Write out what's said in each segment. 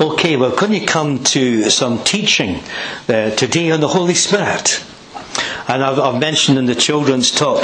Okay, we're going to come to some teaching uh, today on the Holy Spirit. And I've, I've, mentioned in the children's talk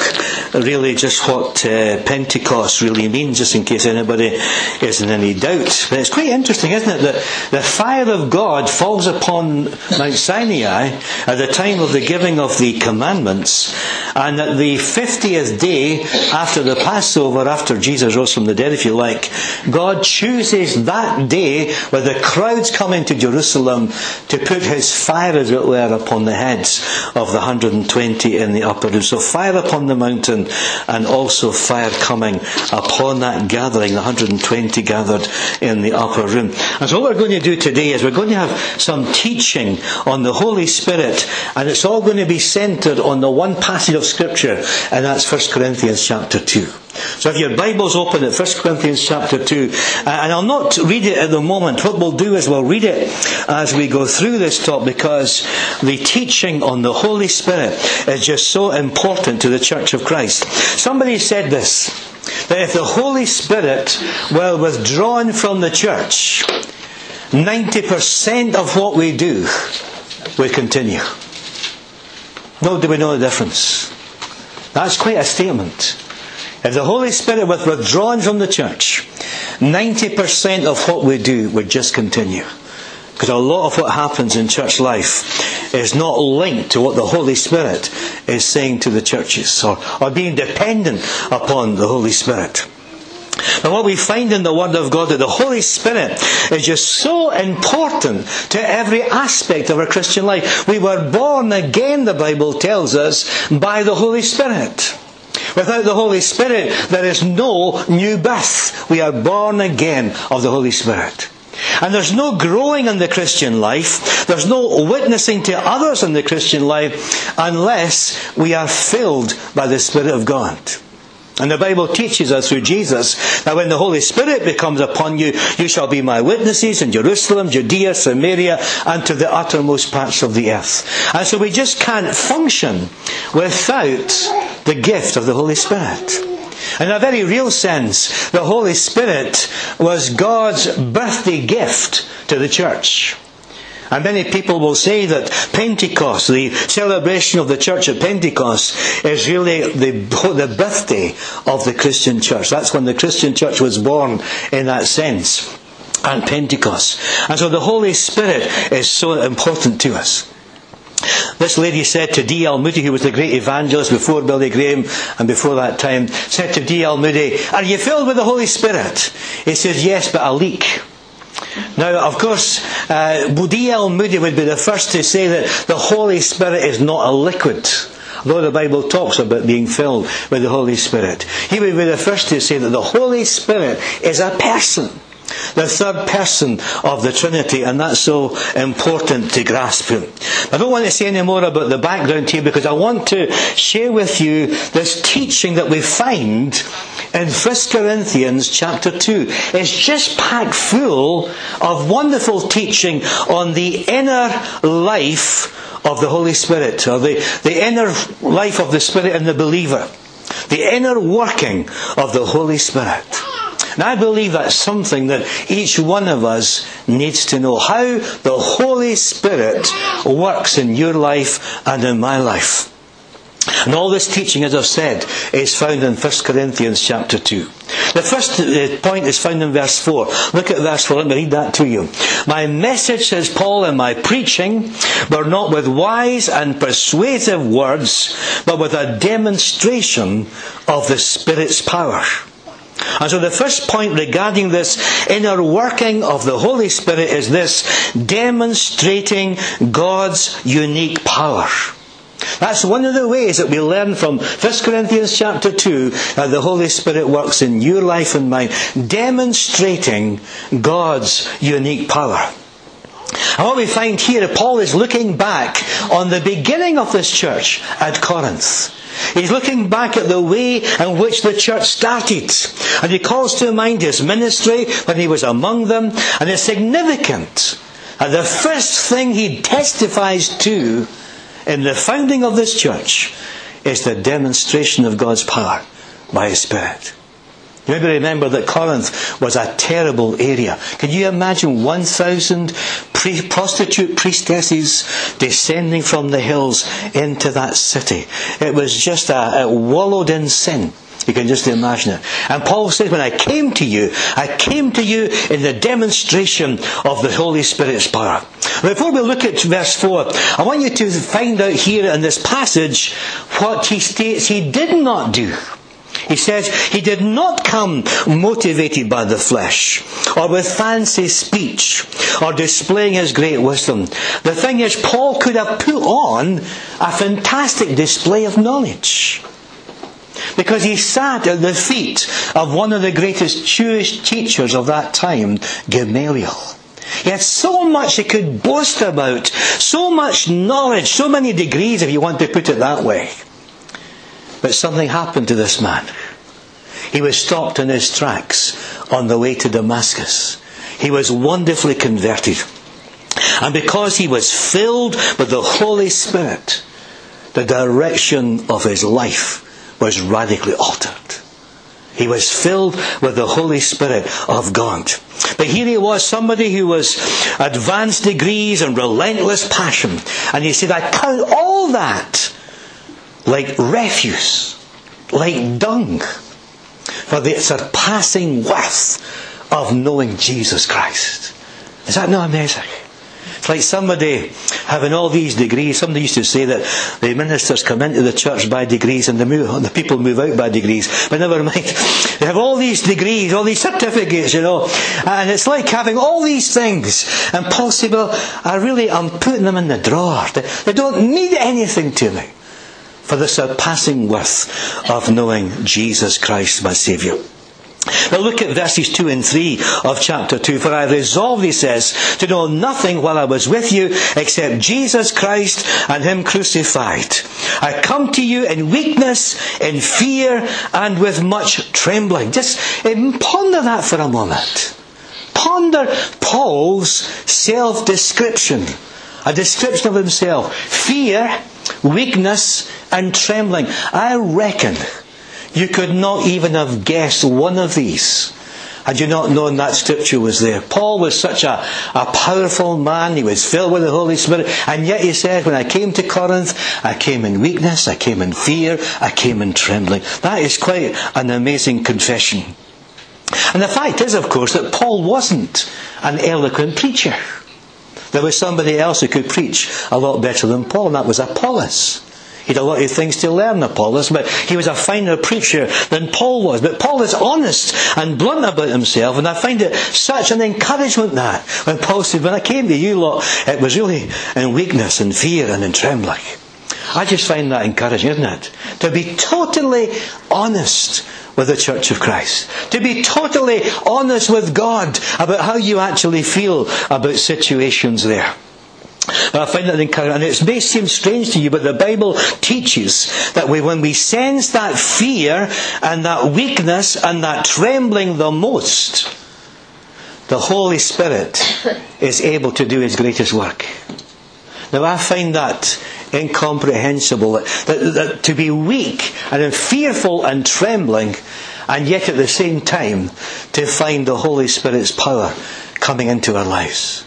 really just what uh, Pentecost really means, just in case anybody is in any doubt. But it's quite interesting, isn't it, that the fire of God falls upon Mount Sinai at the time of the giving of the commandments, and that the 50th day after the Passover, after Jesus rose from the dead, if you like, God chooses that day where the crowds come into Jerusalem to put his fire, as it were, upon the heads of the 120 20 in the upper room. So fire upon the mountain and also fire coming upon that gathering, the 120 gathered in the upper room. And so what we're going to do today is we're going to have some teaching on the Holy Spirit and it's all going to be centered on the one passage of Scripture and that's 1 Corinthians chapter 2. So if your Bible's open at 1 Corinthians chapter 2, uh, and I'll not read it at the moment, what we'll do is we'll read it as we go through this talk because the teaching on the Holy Spirit is just so important to the Church of Christ. Somebody said this, that if the Holy Spirit were withdrawn from the church, 90% of what we do would continue. No, do we know the difference? That's quite a statement. If the Holy Spirit was withdrawn from the church, 90% of what we do would just continue. Because a lot of what happens in church life is not linked to what the Holy Spirit is saying to the churches or, or being dependent upon the Holy Spirit. And what we find in the Word of God that the Holy Spirit is just so important to every aspect of our Christian life. We were born again, the Bible tells us, by the Holy Spirit. Without the Holy Spirit, there is no new birth. We are born again of the Holy Spirit. And there's no growing in the Christian life, there's no witnessing to others in the Christian life unless we are filled by the Spirit of God. And the Bible teaches us through Jesus that when the Holy Spirit becomes upon you, you shall be my witnesses in Jerusalem, Judea, Samaria, and to the uttermost parts of the earth. And so we just can't function without the gift of the Holy Spirit. In a very real sense, the Holy Spirit was God's birthday gift to the church. And many people will say that Pentecost, the celebration of the church at Pentecost, is really the, the birthday of the Christian church. That's when the Christian church was born in that sense. And Pentecost. And so the Holy Spirit is so important to us. This lady said to D.L. Moody, who was the great evangelist before Billy Graham and before that time, said to D.L. Moody, Are you filled with the Holy Spirit? He says, Yes, but a leak. Now, of course, uh, D.L. Moody would be the first to say that the Holy Spirit is not a liquid. Though the Bible talks about being filled with the Holy Spirit, he would be the first to say that the Holy Spirit is a person the third person of the Trinity, and that's so important to grasp. I don't want to say any more about the background here because I want to share with you this teaching that we find in 1 Corinthians chapter 2. It's just packed full of wonderful teaching on the inner life of the Holy Spirit, or the, the inner life of the Spirit in the believer, the inner working of the Holy Spirit. And I believe that's something that each one of us needs to know. How the Holy Spirit works in your life and in my life. And all this teaching, as I've said, is found in 1 Corinthians chapter 2. The first uh, point is found in verse 4. Look at verse 4. Let me read that to you. My message, says Paul, and my preaching were not with wise and persuasive words, but with a demonstration of the Spirit's power and so the first point regarding this inner working of the Holy Spirit is this demonstrating God's unique power. That's one of the ways that we learn from 1 Corinthians chapter 2 that the Holy Spirit works in your life and mine, demonstrating God's unique power. And what we find here, Paul is looking back on the beginning of this church at Corinth. He's looking back at the way in which the church started. And he calls to mind his ministry when he was among them. And it's significant. And the first thing he testifies to in the founding of this church is the demonstration of God's power by his Spirit. Maybe remember that Corinth was a terrible area. Can you imagine 1,000 pre- prostitute priestesses descending from the hills into that city? It was just a, wallowed in sin. You can just imagine it. And Paul says, when I came to you, I came to you in the demonstration of the Holy Spirit's power. Before we look at verse 4, I want you to find out here in this passage what he states he did not do. He says he did not come motivated by the flesh or with fancy speech or displaying his great wisdom. The thing is, Paul could have put on a fantastic display of knowledge. Because he sat at the feet of one of the greatest Jewish teachers of that time, Gamaliel. He had so much he could boast about, so much knowledge, so many degrees, if you want to put it that way. But something happened to this man. He was stopped in his tracks on the way to Damascus. He was wonderfully converted. And because he was filled with the Holy Spirit, the direction of his life was radically altered. He was filled with the Holy Spirit of God. But here he was, somebody who was advanced degrees and relentless passion. And he said, I count all that like refuse, like dung, for the surpassing worth of knowing Jesus Christ. Is that not amazing? It's like somebody having all these degrees. Somebody used to say that the ministers come into the church by degrees and the, move, the people move out by degrees. But never mind. They have all these degrees, all these certificates, you know. And it's like having all these things. And I really am putting them in the drawer. They, don't mean anything to me for the surpassing worth of knowing Jesus Christ, my Saviour. Now look at verses 2 and 3 of chapter 2. For I resolved, he says, to know nothing while I was with you except Jesus Christ and Him crucified. I come to you in weakness, in fear, and with much trembling. Just eh, ponder that for a moment. Ponder Paul's self-description. A description of himself. Fear, weakness, and trembling. I reckon you could not even have guessed one of these had you not known that scripture was there. Paul was such a, a powerful man. He was filled with the Holy Spirit. And yet he said, when I came to Corinth, I came in weakness, I came in fear, I came in trembling. That is quite an amazing confession. And the fact is, of course, that Paul wasn't an eloquent preacher. There was somebody else who could preach a lot better than Paul, and that was Apollos. He had a lot of things to learn, Apollos, but he was a finer preacher than Paul was. But Paul is honest and blunt about himself, and I find it such an encouragement that when Paul said, When I came to you lot, it was really in weakness and fear and in trembling. I just find that encouraging, isn't it? To be totally honest with the Church of Christ. To be totally honest with God about how you actually feel about situations there. But I find that encouraging. And it may seem strange to you, but the Bible teaches that we, when we sense that fear and that weakness and that trembling the most, the Holy Spirit is able to do His greatest work. Now I find that incomprehensible. That, that, that to be weak and fearful and trembling, and yet at the same time to find the Holy Spirit's power coming into our lives.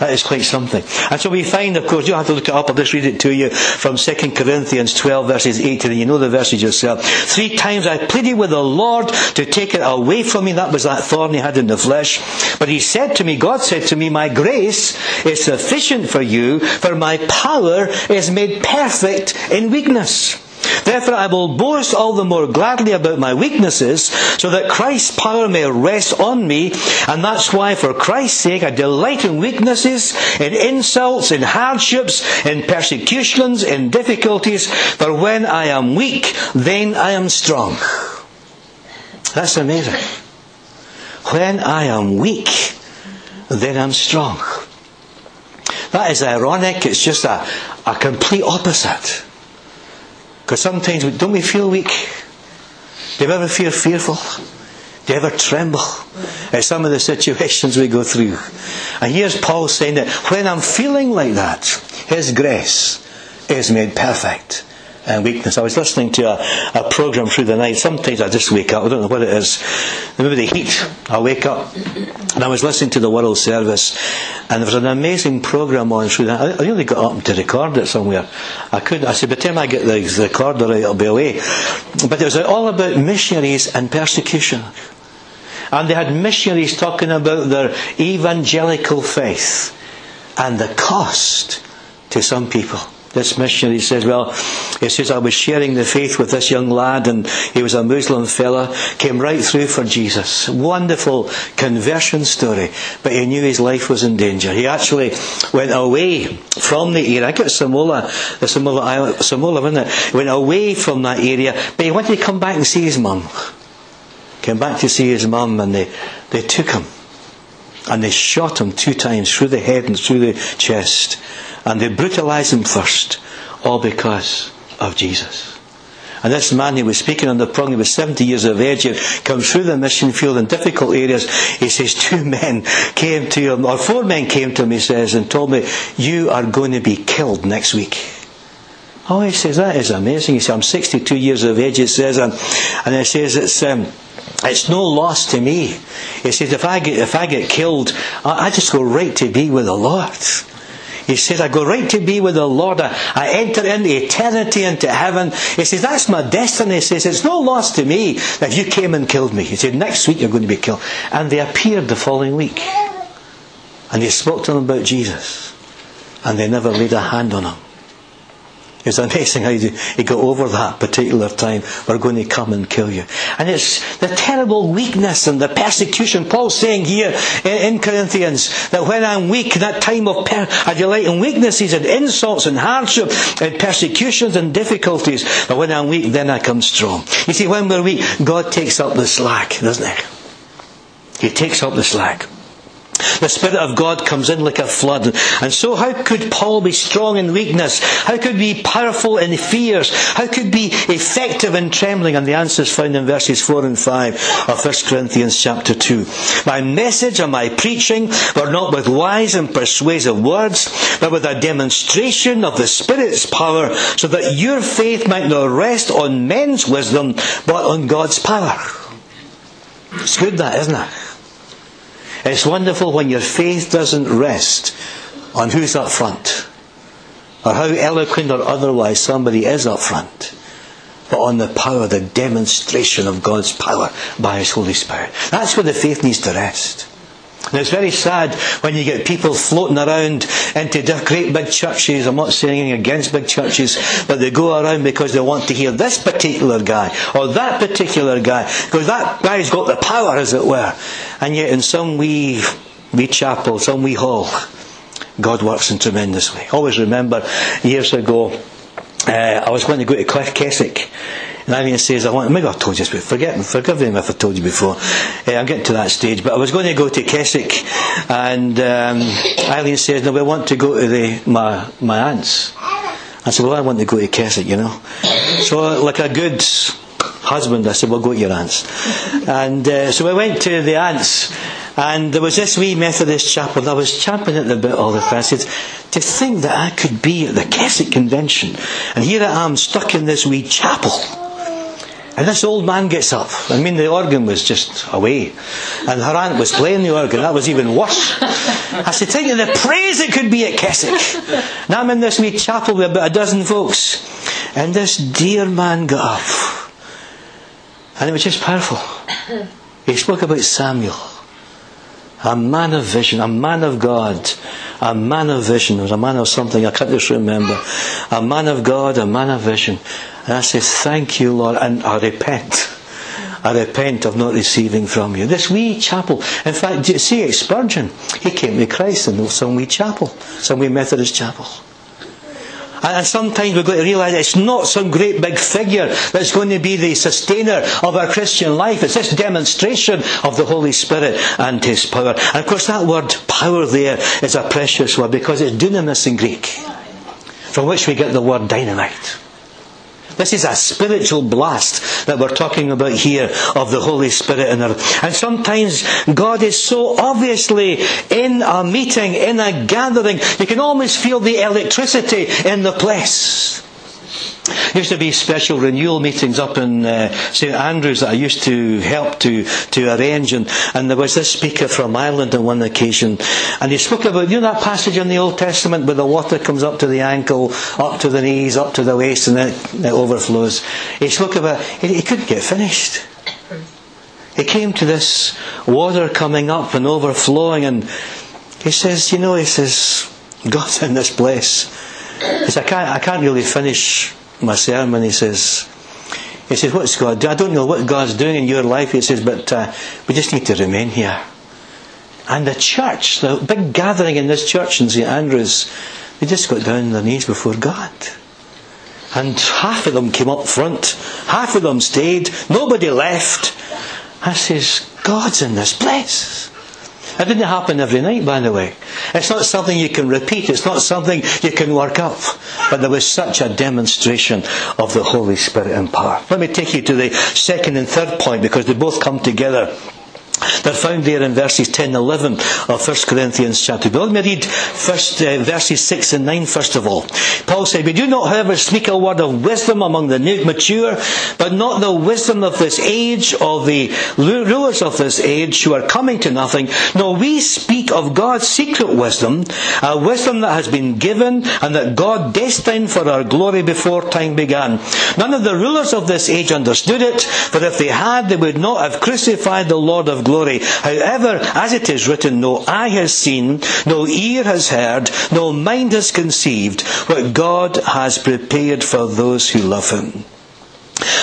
That is quite something. And so we find, of course, you have to look it up, I'll just read it to you from 2 Corinthians 12 verses 18, and you know the verses yourself. Three times I pleaded with the Lord to take it away from me. That was that thorn he had in the flesh. But he said to me, God said to me, my grace is sufficient for you, for my power is made perfect in weakness. Therefore, I will boast all the more gladly about my weaknesses, so that Christ's power may rest on me. And that's why, for Christ's sake, I delight in weaknesses, in insults, in hardships, in persecutions, in difficulties. For when I am weak, then I am strong. That's amazing. When I am weak, then I'm strong. That is ironic. It's just a, a complete opposite. Because sometimes, we, don't we feel weak? Do you ever feel fearful? Do you ever tremble at some of the situations we go through? And here's Paul saying that when I'm feeling like that, His grace is made perfect and weakness. I was listening to a, a program through the night. Sometimes I just wake up. I don't know what it is. Maybe the heat. I wake up and I was listening to the World Service, and there was an amazing program on through that. I nearly got up to record it somewhere. I couldn't. I said, by the time I get the, recorder it'll be away. But it was all about missionaries and persecution. And they had missionaries talking about their evangelical faith and the cost to some people. This missionary says, well, he says, I was sharing the faith with this young lad and he was a Muslim fella, came right through for Jesus. Wonderful conversion story, but he knew his life was in danger. He actually went away from the area. I think Samola, the Samola Island, Samola, wasn't it? He went away from that area, but he wanted to come back and see his mum. Came back to see his mum and they, they took him and they shot him two times through the head and through the chest and they brutalized him first, all because of Jesus. And this man, he was speaking on the program, he was 70 years of age, he come through the mission field in difficult areas. He says, two men came to him, or four men came to him, he says, and told me, you are going to be killed next week. Oh, he says, that is amazing. He says, I'm 62 years of age, he says, and, and he says, it's, um, it's no loss to me. He says, if I get, if I get killed, I, I just go right to be with the Lord. He says, I go right to be with the Lord. I, I enter into eternity, into heaven. He says, that's my destiny. He says, it's no loss to me if you came and killed me. He said, next week you're going to be killed. And they appeared the following week. And they spoke to them about Jesus. And they never laid a hand on him. It's amazing how he got over that particular time. We're going to come and kill you. And it's the terrible weakness and the persecution. Paul's saying here in Corinthians that when I'm weak, that time of per- I delight in weaknesses and insults and hardship and persecutions and difficulties. But when I'm weak, then I come strong. You see, when we're weak, God takes up the slack, doesn't he? He takes up the slack. The Spirit of God comes in like a flood. And so how could Paul be strong in weakness? How could he be powerful in fears? How could he be effective in trembling? And the answer is found in verses 4 and 5 of 1 Corinthians chapter 2. My message and my preaching were not with wise and persuasive words, but with a demonstration of the Spirit's power, so that your faith might not rest on men's wisdom, but on God's power. It's good that, isn't it? It's wonderful when your faith doesn't rest on who's up front or how eloquent or otherwise somebody is up front, but on the power, the demonstration of God's power by His Holy Spirit. That's where the faith needs to rest. It's very sad when you get people floating around into great big churches. I'm not saying anything against big churches, but they go around because they want to hear this particular guy or that particular guy, because that guy's got the power, as it were. And yet, in some wee, wee chapel, some wee hall, God works in tremendous way. Always remember years ago, uh, I was going to go to Cliff Keswick Eileen says, I want, maybe I've told you this, but forget, forgive me if I've told you before. Uh, I'm getting to that stage. But I was going to go to Keswick, and um, Eileen says, no, we want to go to the, my, my aunt's. I said, well, I want to go to Keswick, you know. So, like a good husband, I said, well, go to your aunt's. And uh, so we went to the aunt's, and there was this wee Methodist chapel, and I was champing at the bit all the time. I said, to think that I could be at the Keswick convention, and here I am stuck in this wee chapel. And this old man gets up. I mean, the organ was just away. And her aunt was playing the organ. That was even worse. I said, think of the praise it could be at Keswick. Now I'm in this wee chapel with about a dozen folks. And this dear man got up. And it was just powerful. He spoke about Samuel. A man of vision, a man of God, a man of vision, or a man of something, I can't just remember. A man of God, a man of vision. And I say, Thank you, Lord, and I repent. I repent of not receiving from you. This wee chapel. In fact, see Spurgeon? He came to Christ in some wee chapel, some wee Methodist chapel. And sometimes we've got to realise it's not some great big figure that's going to be the sustainer of our Christian life. It's this demonstration of the Holy Spirit and His power. And of course that word power there is a precious word because it's dunamis in Greek, from which we get the word dynamite. This is a spiritual blast that we're talking about here of the Holy Spirit in our. And sometimes God is so obviously in a meeting, in a gathering, you can almost feel the electricity in the place. Used to be special renewal meetings up in uh, St Andrews that I used to help to, to arrange, and, and there was this speaker from Ireland on one occasion, and he spoke about, you know that passage in the Old Testament where the water comes up to the ankle, up to the knees, up to the waist, and it, it overflows. He spoke about, he couldn't get finished. He came to this water coming up and overflowing, and he says, you know, he says, God's in this place. He says, I can't, I can't really finish my sermon, he says, he says, what's God doing? I don't know what God's doing in your life, he says, but uh, we just need to remain here. And the church, the big gathering in this church in St Andrews, they just got down on their knees before God. And half of them came up front, half of them stayed, nobody left. I says, God's in this place. It didn't happen every night, by the way. It's not something you can repeat. It's not something you can work up. But there was such a demonstration of the Holy Spirit in power. Let me take you to the second and third point because they both come together. They're found there in verses 10 and 11 of 1 Corinthians chapter. But let me read first, uh, verses 6 and 9 first of all. Paul said, We do not, however, speak a word of wisdom among the new mature, but not the wisdom of this age, or the rulers of this age who are coming to nothing. No, we speak of God's secret wisdom, a wisdom that has been given and that God destined for our glory before time began. None of the rulers of this age understood it, for if they had, they would not have crucified the Lord of glory. However, as it is written, no eye has seen, no ear has heard, no mind has conceived what God has prepared for those who love him.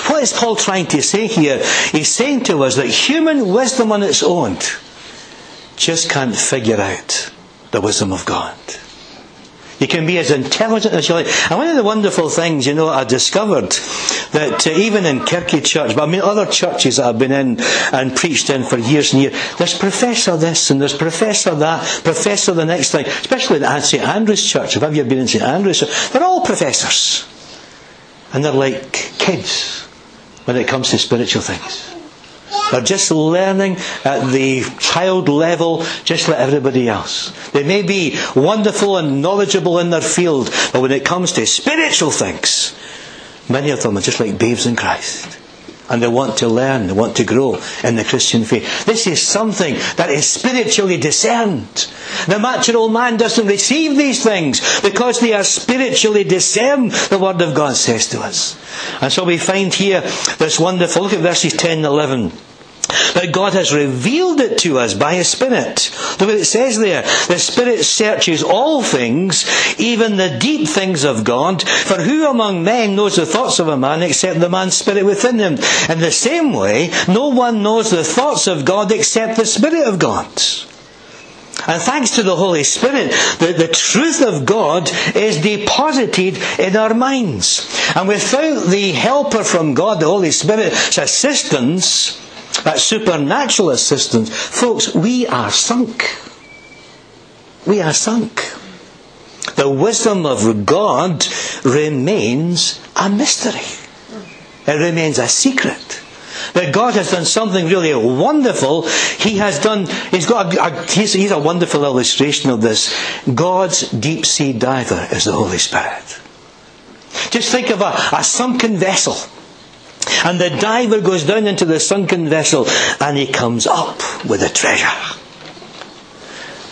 What is Paul trying to say here? He's saying to us that human wisdom on its own just can't figure out the wisdom of God. You can be as intelligent as you like. And one of the wonderful things, you know, I discovered that even in Kirky Church, but I mean other churches that I've been in and preached in for years and years, there's professor this and there's professor that, professor the next thing, especially at St Andrew's Church. If you've been in St Andrew's, they're all professors. And they're like kids when it comes to spiritual things. They're just learning at the child level, just like everybody else. They may be wonderful and knowledgeable in their field, but when it comes to spiritual things, many of them are just like babes in Christ. And they want to learn, they want to grow in the Christian faith. This is something that is spiritually discerned. The natural man doesn't receive these things because they are spiritually discerned, the Word of God says to us. And so we find here this wonderful, look at verses 10 and 11. But God has revealed it to us by His Spirit. Look what it says there. The Spirit searches all things, even the deep things of God. For who among men knows the thoughts of a man except the man's spirit within him? In the same way, no one knows the thoughts of God except the Spirit of God. And thanks to the Holy Spirit, the, the truth of God is deposited in our minds. And without the helper from God, the Holy Spirit's assistance, that supernatural assistance, folks, we are sunk. We are sunk. The wisdom of God remains a mystery. It remains a secret. That God has done something really wonderful. He has done, he's got a, a he's, he's a wonderful illustration of this. God's deep sea diver is the Holy Spirit. Just think of a, a sunken vessel and the diver goes down into the sunken vessel and he comes up with a treasure.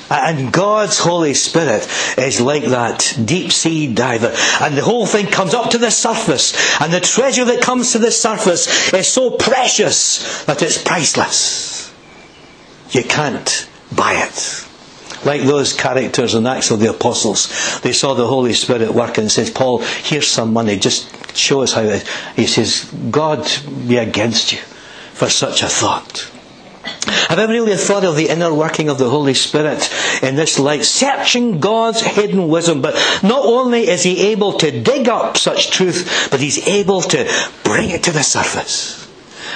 And God's Holy Spirit is like that deep sea diver. And the whole thing comes up to the surface. And the treasure that comes to the surface is so precious that it's priceless. You can't buy it. Like those characters in Acts of the Apostles, they saw the Holy Spirit work and said, Paul, here's some money, just show us how. He says, God be against you for such a thought. Have I really thought of the inner working of the Holy Spirit in this light, searching God's hidden wisdom? But not only is He able to dig up such truth, but He's able to bring it to the surface.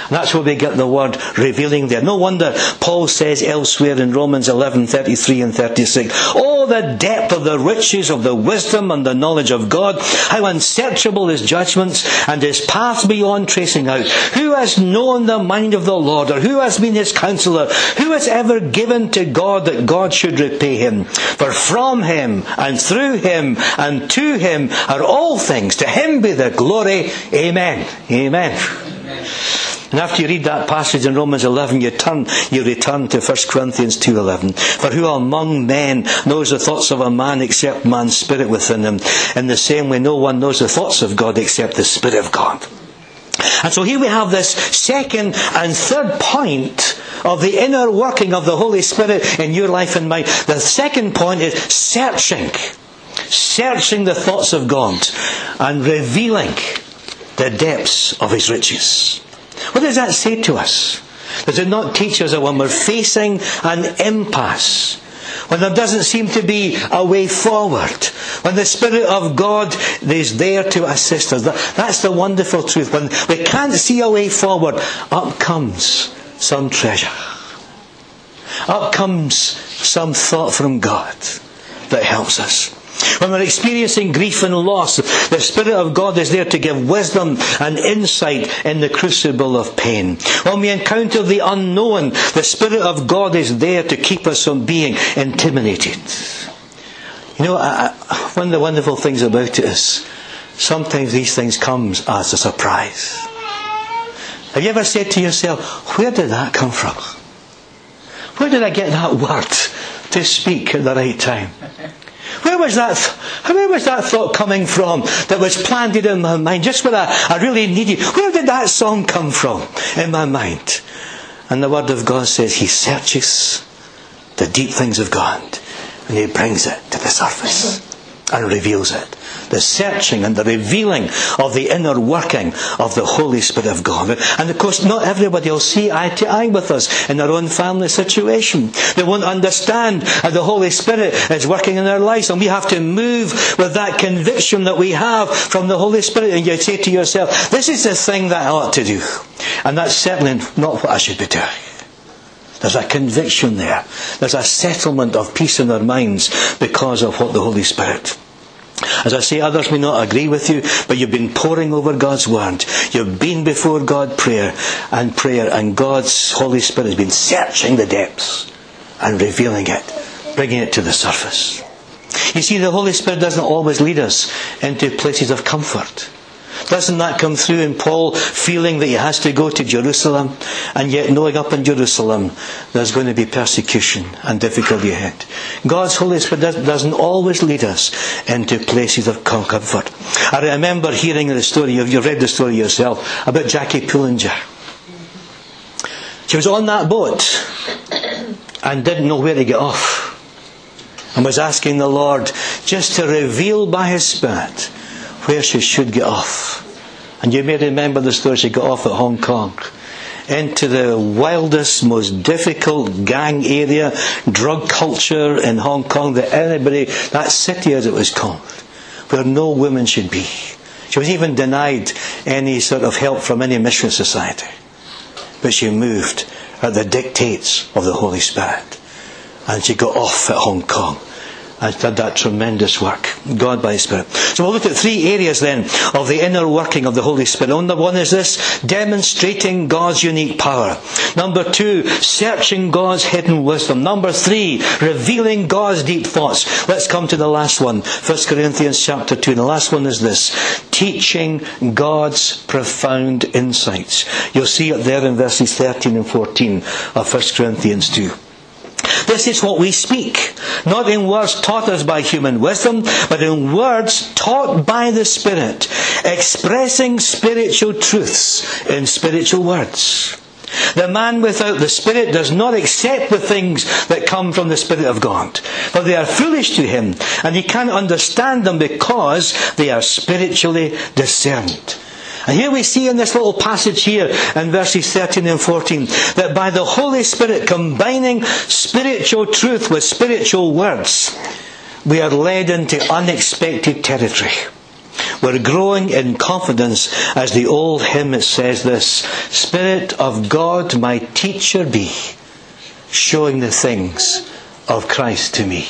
That's where we get the word revealing there. No wonder Paul says elsewhere in Romans 11, 33 and 36, Oh, the depth of the riches of the wisdom and the knowledge of God, how unsearchable his judgments and his path beyond tracing out. Who has known the mind of the Lord, or who has been his counselor? Who has ever given to God that God should repay him? For from him and through him and to him are all things. To him be the glory. Amen. Amen. And after you read that passage in Romans 11, you turn, you return to 1 Corinthians 2.11. For who among men knows the thoughts of a man except man's spirit within him? In the same way, no one knows the thoughts of God except the Spirit of God. And so here we have this second and third point of the inner working of the Holy Spirit in your life and mine. The second point is searching. Searching the thoughts of God and revealing the depths of His riches. What does that say to us? Does it not teach us that when we're facing an impasse, when there doesn't seem to be a way forward, when the Spirit of God is there to assist us, that's the wonderful truth. When we can't see a way forward, up comes some treasure. Up comes some thought from God that helps us. When we're experiencing grief and loss, the Spirit of God is there to give wisdom and insight in the crucible of pain. When we encounter the unknown, the Spirit of God is there to keep us from being intimidated. You know, I, I, one of the wonderful things about it is sometimes these things come as a surprise. Have you ever said to yourself, where did that come from? Where did I get that word to speak at the right time? Where was that? Where was that thought coming from that was planted in my mind just when I, I really needed? Where did that song come from in my mind? And the Word of God says He searches the deep things of God and He brings it to the surface and reveals it the searching and the revealing of the inner working of the Holy Spirit of God. And of course, not everybody will see eye to eye with us in their own family situation. They won't understand how the Holy Spirit is working in their lives. And we have to move with that conviction that we have from the Holy Spirit. And you say to yourself, this is the thing that I ought to do. And that's certainly not what I should be doing. There's a conviction there. There's a settlement of peace in our minds because of what the Holy Spirit as I say, others may not agree with you, but you've been poring over God's Word. You've been before God prayer and prayer, and God's Holy Spirit has been searching the depths and revealing it, bringing it to the surface. You see, the Holy Spirit doesn't always lead us into places of comfort. Doesn't that come through in Paul feeling that he has to go to Jerusalem and yet knowing up in Jerusalem there's going to be persecution and difficulty ahead? God's Holy Spirit doesn't always lead us into places of comfort. I remember hearing the story, you've read the story yourself, about Jackie Pullinger. She was on that boat and didn't know where to get off and was asking the Lord just to reveal by His Spirit where she should get off. And you may remember the story she got off at Hong Kong. Into the wildest, most difficult gang area, drug culture in Hong Kong that anybody, that city as it was called, where no woman should be. She was even denied any sort of help from any mission society. But she moved at the dictates of the Holy Spirit. And she got off at Hong Kong has done that tremendous work. God by His Spirit. So we'll look at three areas then of the inner working of the Holy Spirit. Number one is this, demonstrating God's unique power. Number two, searching God's hidden wisdom. Number three, revealing God's deep thoughts. Let's come to the last one. 1 Corinthians chapter 2. And The last one is this, teaching God's profound insights. You'll see it there in verses 13 and 14 of 1 Corinthians 2. This is what we speak, not in words taught us by human wisdom, but in words taught by the Spirit, expressing spiritual truths in spiritual words. The man without the Spirit does not accept the things that come from the Spirit of God, for they are foolish to him, and he can't understand them because they are spiritually discerned. And here we see in this little passage here in verses 13 and 14 that by the Holy Spirit combining spiritual truth with spiritual words, we are led into unexpected territory. we're growing in confidence as the old hymn says this Spirit of God, my teacher be, showing the things of Christ to me.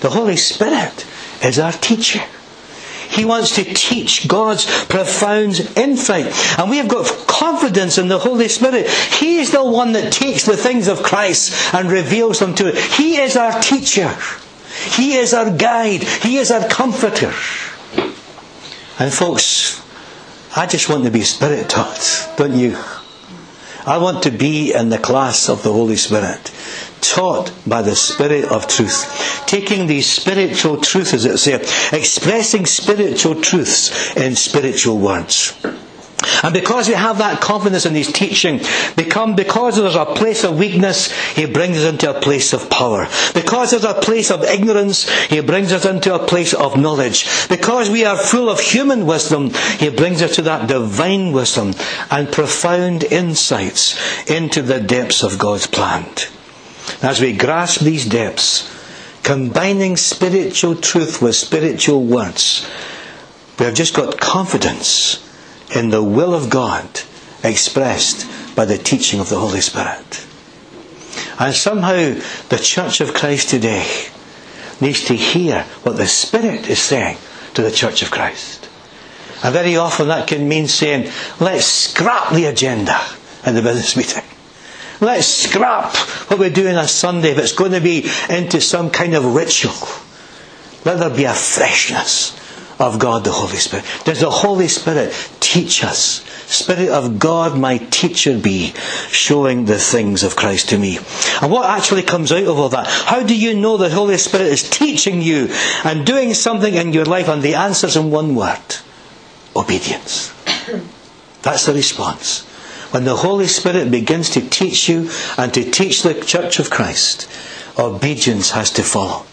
The Holy Spirit is our teacher. He wants to teach God's profound insight. And we have got confidence in the Holy Spirit. He is the one that takes the things of Christ and reveals them to us. He is our teacher. He is our guide. He is our comforter. And folks, I just want to be Spirit taught, don't you? I want to be in the class of the Holy Spirit, taught by the Spirit of truth, taking these spiritual truths, as it says, expressing spiritual truths in spiritual words. And because we have that confidence in his teaching, become, because there's a place of weakness, he brings us into a place of power. Because there's a place of ignorance, he brings us into a place of knowledge. Because we are full of human wisdom, he brings us to that divine wisdom and profound insights into the depths of God's plan. As we grasp these depths, combining spiritual truth with spiritual words, we have just got confidence in the will of God expressed by the teaching of the Holy Spirit. And somehow the Church of Christ today needs to hear what the Spirit is saying to the Church of Christ. And very often that can mean saying, let's scrap the agenda in the business meeting. Let's scrap what we're doing on Sunday if it's going to be into some kind of ritual. Let there be a freshness of God the Holy Spirit. Does the Holy Spirit teach us? Spirit of God, my teacher be, showing the things of Christ to me. And what actually comes out of all that? How do you know the Holy Spirit is teaching you and doing something in your life? And the answer's in one word obedience. That's the response. When the Holy Spirit begins to teach you and to teach the Church of Christ, obedience has to follow.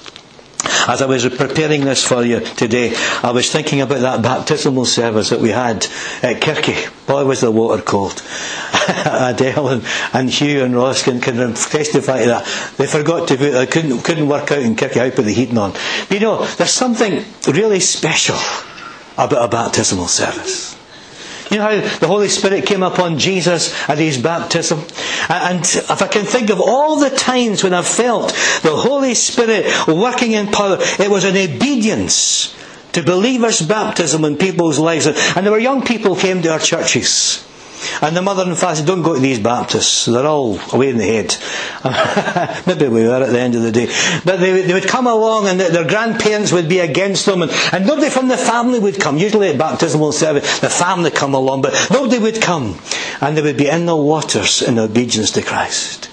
As I was preparing this for you today, I was thinking about that baptismal service that we had at Kirky. Boy, was the water cold. Adele and, and, Hugh and Ross can, testify to that. They forgot to put, they couldn't, couldn't work out in Kirky how to put the heating on. But you know, there's something really special about a baptismal service. You know how the Holy Spirit came upon Jesus at his baptism? And if I can think of all the times when I've felt the Holy Spirit working in power, it was an obedience to believers' baptism in people's lives. And there were young people came to our churches. And the mother and father don't go to these Baptists. They're all away in the head. Maybe we were at the end of the day. But they, they would come along and their grandparents would be against them. And, and nobody from the family would come. Usually at baptismal service, the family come along. But nobody would come. And they would be in the waters in obedience to Christ.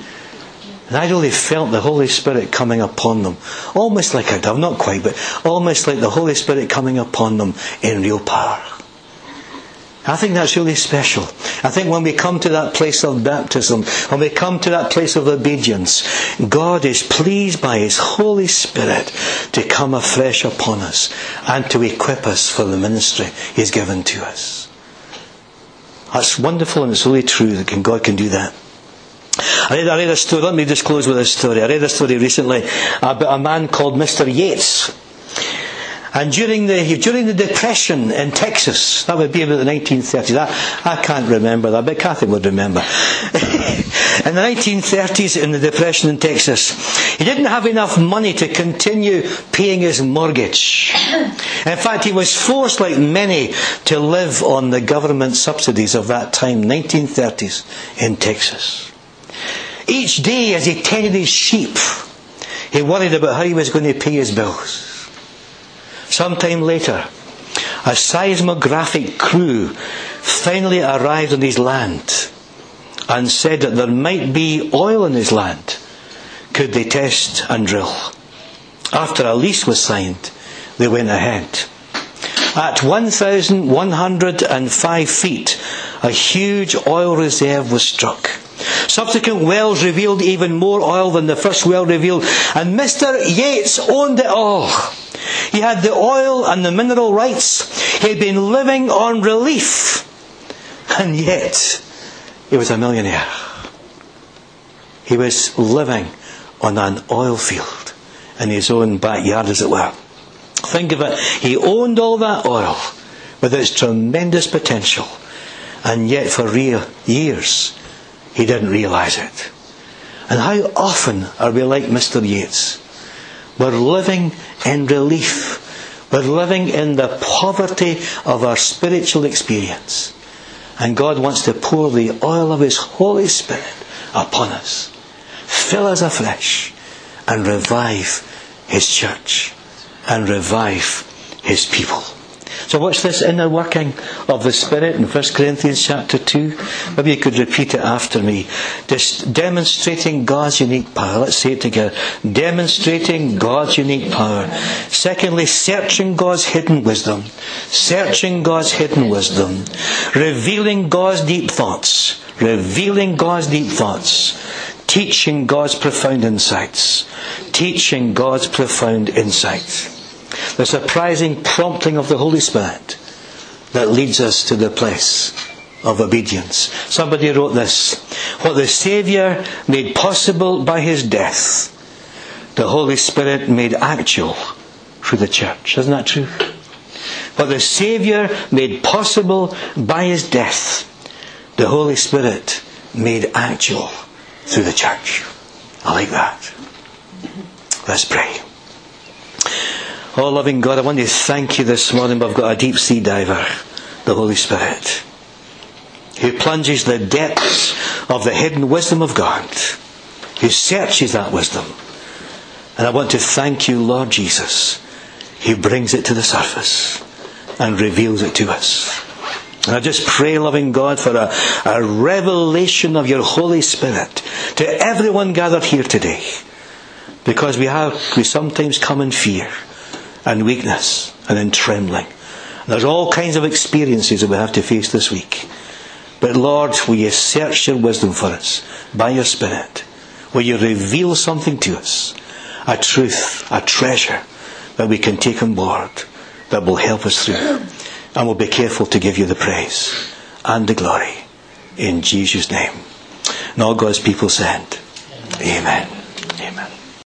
And I really felt the Holy Spirit coming upon them. Almost like a dove. Not quite, but almost like the Holy Spirit coming upon them in real power. I think that's really special. I think when we come to that place of baptism, when we come to that place of obedience, God is pleased by His Holy Spirit to come afresh upon us and to equip us for the ministry He's given to us. That's wonderful and it's really true that God can do that. I read, I read a story, let me just close with a story. I read a story recently about a man called Mr. Yates. And during the, during the Depression in Texas, that would be about the 1930s, I, I can't remember that, but Kathy would remember. in the 1930s, in the Depression in Texas, he didn't have enough money to continue paying his mortgage. In fact, he was forced, like many, to live on the government subsidies of that time, 1930s, in Texas. Each day, as he tended his sheep, he worried about how he was going to pay his bills. Sometime later, a seismographic crew finally arrived on his land and said that there might be oil in his land. Could they test and drill? After a lease was signed, they went ahead. At 1,105 feet, a huge oil reserve was struck. Subsequent wells revealed even more oil than the first well revealed, and Mr. Yates owned it all. He had the oil and the mineral rights. He had been living on relief. And yet, he was a millionaire. He was living on an oil field in his own backyard, as it were. Think of it. He owned all that oil, with its tremendous potential, and yet for real years he didn't realize it. And how often are we like Mr. Yates? We're living in relief. We're living in the poverty of our spiritual experience. And God wants to pour the oil of His Holy Spirit upon us, fill us afresh, and revive His church, and revive His people. So what's this inner working of the Spirit in 1 Corinthians chapter 2. Maybe you could repeat it after me. Just demonstrating God's unique power. Let's say it together. Demonstrating God's unique power. Secondly, searching God's hidden wisdom. Searching God's hidden wisdom. Revealing God's deep thoughts. Revealing God's deep thoughts. Teaching God's profound insights. Teaching God's profound insights the surprising prompting of the Holy Spirit that leads us to the place of obedience. Somebody wrote this What the Saviour made possible by his death, the Holy Spirit made actual through the church. Isn't that true? What the Saviour made possible by his death, the Holy Spirit made actual through the church. I like that. Let's pray. Oh, loving God, I want to thank you this morning. I've got a deep sea diver, the Holy Spirit, who plunges the depths of the hidden wisdom of God, who searches that wisdom. And I want to thank you, Lord Jesus, who brings it to the surface and reveals it to us. And I just pray, loving God, for a, a revelation of your Holy Spirit to everyone gathered here today. Because we have, we sometimes come in fear and weakness and in trembling. There's all kinds of experiences that we have to face this week. But Lord, will you search your wisdom for us by your Spirit? Will you reveal something to us? A truth, a treasure that we can take on board that will help us through. And we'll be careful to give you the praise and the glory in Jesus' name. And all God's people said, Amen. Amen.